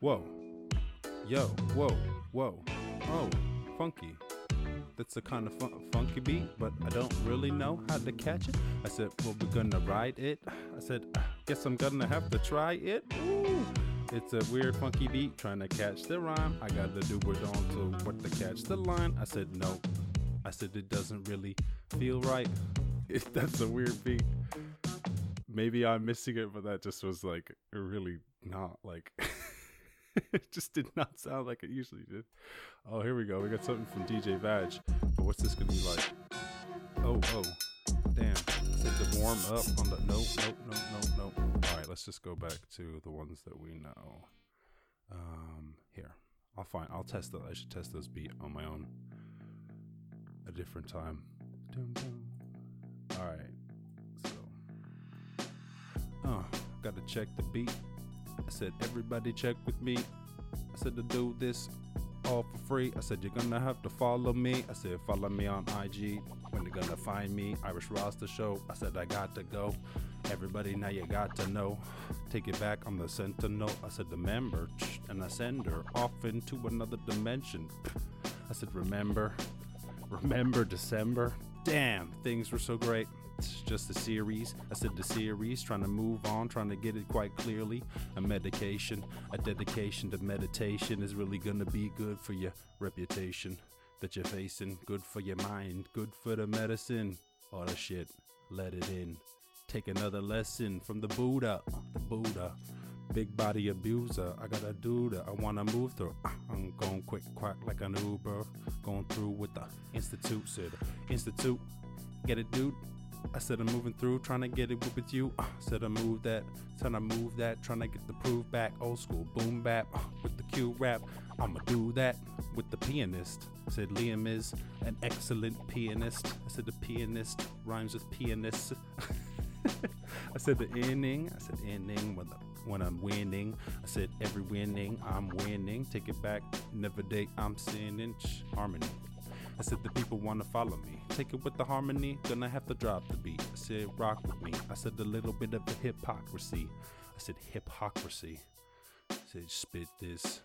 Whoa. Yo, whoa, whoa. Oh, funky. That's a kind of fun- funky beat, but I don't really know how to catch it. I said, well, we're gonna ride it. I said, guess I'm gonna have to try it. Ooh. It's a weird, funky beat, trying to catch the rhyme. I gotta do it on to what to catch the line. I said, no. I said, it doesn't really feel right. That's a weird beat. Maybe I'm missing it, but that just was like really not like. it just did not sound like it usually did. Oh, here we go. We got something from DJ Vag. But what's this gonna be like? Oh, oh, damn. Said to warm up on the no, no, no, no, no. All right, let's just go back to the ones that we know. Um, here, I'll find. I'll test that. I should test this beat on my own. A different time. All right. So, oh, gotta check the beat. I said, everybody check with me. I said to do this all for free. I said, you're gonna have to follow me. I said, follow me on IG. When you're gonna find me, Irish Rasta Show. I said, I got to go. Everybody, now you got to know. Take it back on the sentinel. I said, the member and I send her off into another dimension. I said, remember, remember December? Damn, things were so great. It's just a series. I said the series, trying to move on, trying to get it quite clearly. A medication, a dedication to meditation is really gonna be good for your reputation that you're facing. Good for your mind, good for the medicine. All the shit, let it in. Take another lesson from the Buddha, the Buddha. Big body abuser, I gotta do that. I wanna move through. Uh, I'm going quick, quack like an Uber. Going through with the Institute, said Institute. Get it, dude. I said I'm moving through, trying to get it with you. Uh, said I move that, said I move that, trying to get the proof back. Old school boom bap uh, with the Q rap. I'ma do that with the pianist. Said Liam is an excellent pianist. I said the pianist rhymes with pianist. I said the inning. I said inning when the, when I'm winning. I said every winning I'm winning. Take it back. Never date I'm sinning. Harmony. I said the people wanna follow me. Take it with the harmony, gonna have to drop the beat. I said rock with me. I said a little bit of the hypocrisy. I said hypocrisy. I said spit this.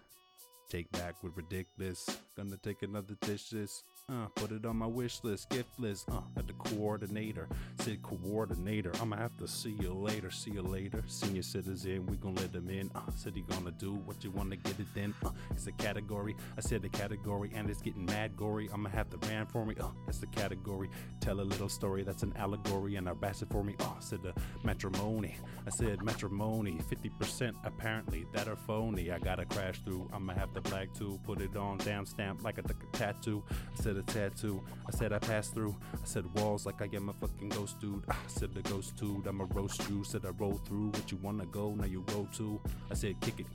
Take back with ridiculous. Gonna take another dish this. Uh, put it on my wish list, gift list. Uh, at the coordinator. Said coordinator. I'ma have to see you later. See you later. Senior citizen, we gon' let them in. Uh, said he gonna do what you wanna get it then. Uh, it's a category. I said the category, and it's getting mad gory. I'ma have to ran for me. Uh, it's the category. Tell a little story that's an allegory, and I bash it for me. Uh, said the matrimony. I said matrimony. 50% apparently that are phony. I gotta crash through. I'ma have to black too. Put it on down stamp like a, like a tattoo. I said a tattoo. I said I passed through. I said walls like I am a fucking ghost dude. I said the ghost dude. I'ma roast you. Said I roll through. What you wanna go? Now you go to. I said kick it.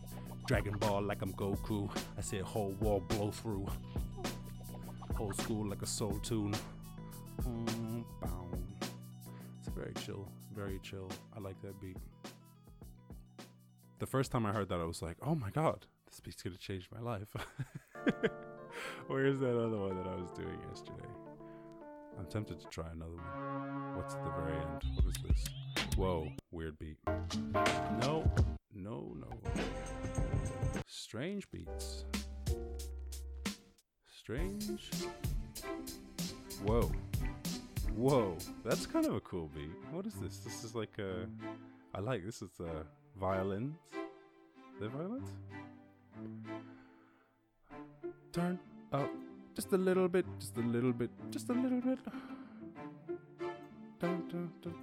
Dragon Ball like I'm Goku. I said whole wall blow through. Old school like a soul tune. Mm. It's very chill. Very chill. I like that beat. The first time I heard that, I was like, oh my god, this beat's gonna change my life. Where's that other one that I was doing yesterday? I'm tempted to try another one. What's at the very end? What is this? Whoa, weird beat. Strange beats. Strange. Whoa. Whoa. That's kind of a cool beat. What is this? This is like a. I like this. Is uh, violins. The violins? Turn up just a little bit, just a little bit, just a little bit. Dun, dun, dun,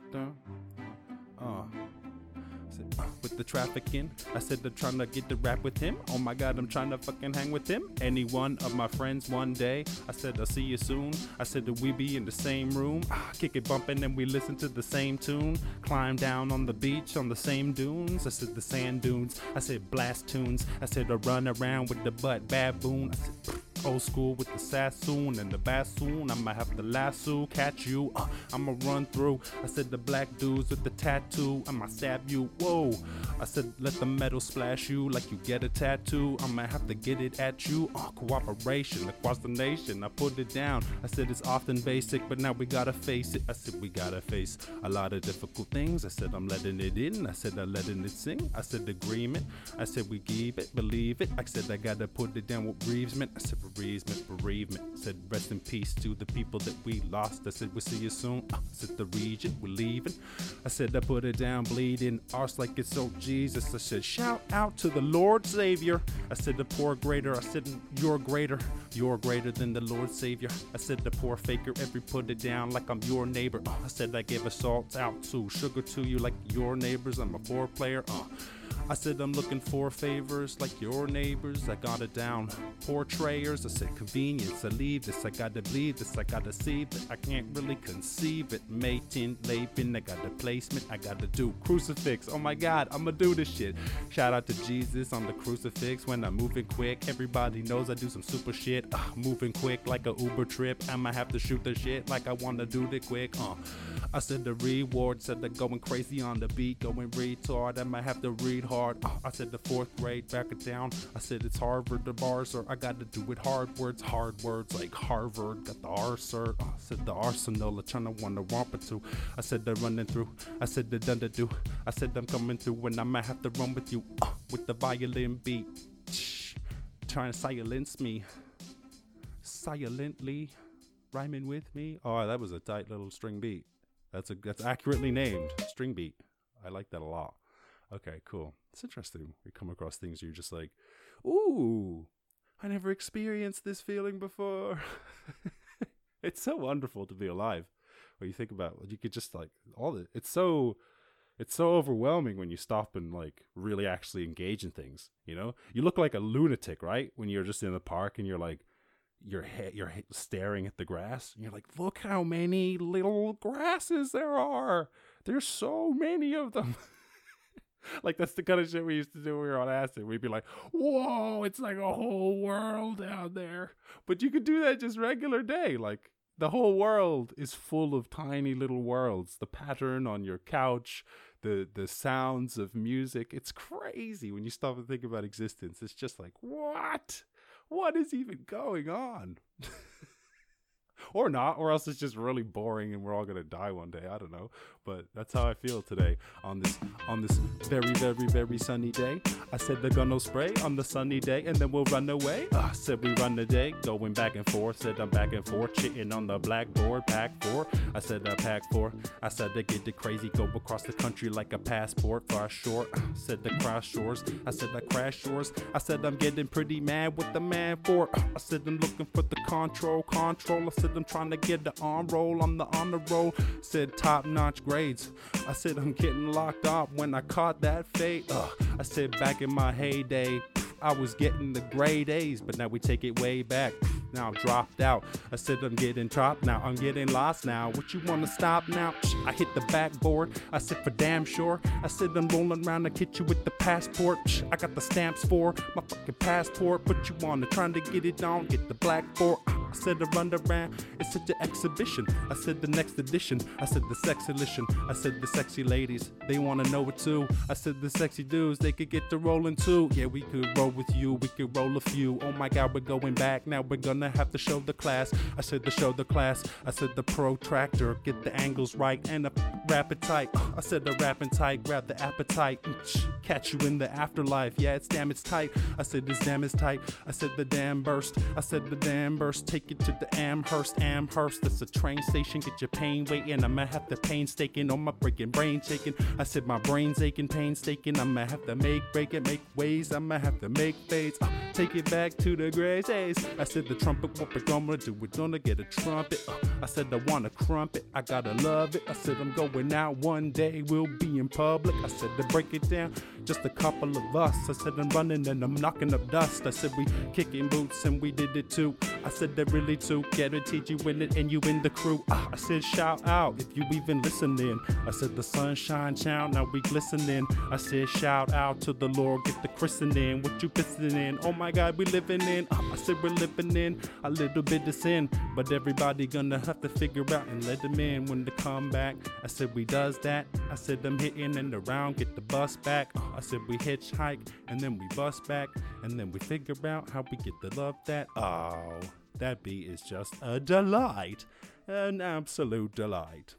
the trafficking, I said they're trying to get the rap with him. Oh my god, I'm trying to fucking hang with him. Any one of my friends one day. I said I'll see you soon. I said that we be in the same room. Ah, kick it bumping and we listen to the same tune. Climb down on the beach on the same dunes. I said the sand dunes. I said blast tunes. I said I run around with the butt baboon. I said old school with the sassoon and the bassoon. I'ma have the lasso, catch you. Uh, I'ma run through. I said the black dudes with the tattoo. I'ma stab you. Whoa. I said let the metal splash you like you get a tattoo. I'ma have to get it at you. Uh, cooperation across the nation. I put it down. I said it's often basic, but now we gotta face it. I said we gotta face a lot of difficult things. I said I'm letting it in. I said I'm letting it sing. I said agreement. I said we give it, believe it. I said I gotta put it down with bereavement. I said bereavement, bereavement. I said rest in peace to the people that we lost. I said we'll see you soon. I said the region, we're leaving. I said I put it down, bleeding, arse like it's so Jesus. I said shout out to the Lord Savior. I said the poor greater. I said you're greater. You're greater than the Lord Savior. I said the poor faker, every put it down like I'm your neighbor. Uh, I said I gave a salt out to sugar to you like your neighbors. I'm a poor player. Uh, I said I'm looking for favors like your neighbors. I got it down. Portrayers. I said convenience. I leave this. I gotta believe this. I gotta see that. I can't really conceive it. Mating, laping. I got the placement. I gotta do crucifix. Oh my God, I'ma do this shit. Shout out to Jesus on the crucifix when I'm moving quick. Everybody knows I do some super shit. Uh, moving quick like a Uber trip. I'ma have to shoot the shit like I wanna do it quick. Uh, I said the reward. Said they're going crazy on the beat, going retard. I might have to read hard. Uh, I said the fourth grade, back it down. I said it's Harvard, the bars, or I got to do it hard words, hard words like Harvard. Got the R, sir. I said the arsenal, I'm trying to want to romp it to. I said they're running through. I said they're done to do. I said I'm coming through, and I might have to run with you uh, with the violin beat. Trying to silence me silently rhyming with me. Oh, that was a tight little string beat. That's a that's accurately named string beat. I like that a lot. Okay, cool. It's interesting. We come across things you're just like, ooh, I never experienced this feeling before. it's so wonderful to be alive. When you think about, you could just like all the. It's so it's so overwhelming when you stop and like really actually engage in things you know you look like a lunatic right when you're just in the park and you're like you're you're staring at the grass and you're like look how many little grasses there are there's so many of them like that's the kind of shit we used to do when we were on acid. We'd be like whoa it's like a whole world out there. But you could do that just regular day. Like the whole world is full of tiny little worlds. The pattern on your couch the the sounds of music. It's crazy when you stop and think about existence. It's just like what? What is even going on? Or not or else it's just really boring and we're all gonna die one day. I don't know but that's how i feel today on this on this very very very sunny day. I said they're gonna spray on the sunny day and then we'll run away. Uh, said we run the day going back and forth. Said i'm back and forth chitting on the blackboard pack four. I said i pack four. I said to get the crazy go across the country like a passport for a short. Said the cross shores. I said i crash shores. I said i'm getting pretty mad with the man for. I said i'm looking for the control control. I said i'm trying to get the arm roll. On the honor roll. Said top notch grades i said i'm getting locked up when i caught that fate uh, i said back in my heyday I was getting the grade A's, but now we take it way back. Now I'm dropped out. I said I'm getting dropped now. I'm getting lost now. What you wanna stop now? I hit the backboard. I said for damn sure. I said I'm rolling around to get you with the passport. I got the stamps for my fucking passport. Put you wanna trying to get it on? Get the black. I said run around. It's such an exhibition. I said the next edition. I said the sex edition. I said the sexy ladies. They wanna know it too. I said the sexy dudes. They could get the rolling too. Yeah, we could roll with you. We could roll a few. Oh my god, we're going back. Now we're gonna have to show the class. I said to show the class. I said the protractor. Get the angles right and a rapid tight. I said the rapping tight. Grab the appetite. Catch you in the afterlife. Yeah, it's damn, it's tight. I said this damn is tight. I said the damn burst. I said the damn burst. Take it to the Amherst. Amherst. That's a train station. Get your pain waiting. I'ma have to painstaking on my breaking brain shaking. I said my brain's aching, painstaking. I'ma have to make break it, make ways. I'ma have to make fades. Uh, take it back to the gray days. I said the trumpet, what we're gonna do? We're gonna get a trumpet. Uh, I said I want a crumpet. I gotta love it. I said I'm going out one day. We'll be in public. I said to break it down. Just a couple of us. I said I'm running and I'm knocking up dust. I said we kicking boots and we did it too. I said there really too. Teach you in it, and you in the crew. Ah, I said shout out if you even listening. I said the sunshine child, now we glistening. I said shout out to the Lord, get the christening. What you pissing in? Oh my God, we living in. Ah, I said we're living in a little bit of sin, but everybody gonna have to figure out and let them in when they come back. I said we does that. I said them hitting and around, get the bus back. Ah, I said we hitchhike and then we bus back and then we figure out how we get the love that. Oh, that beat is just a delight, an absolute delight.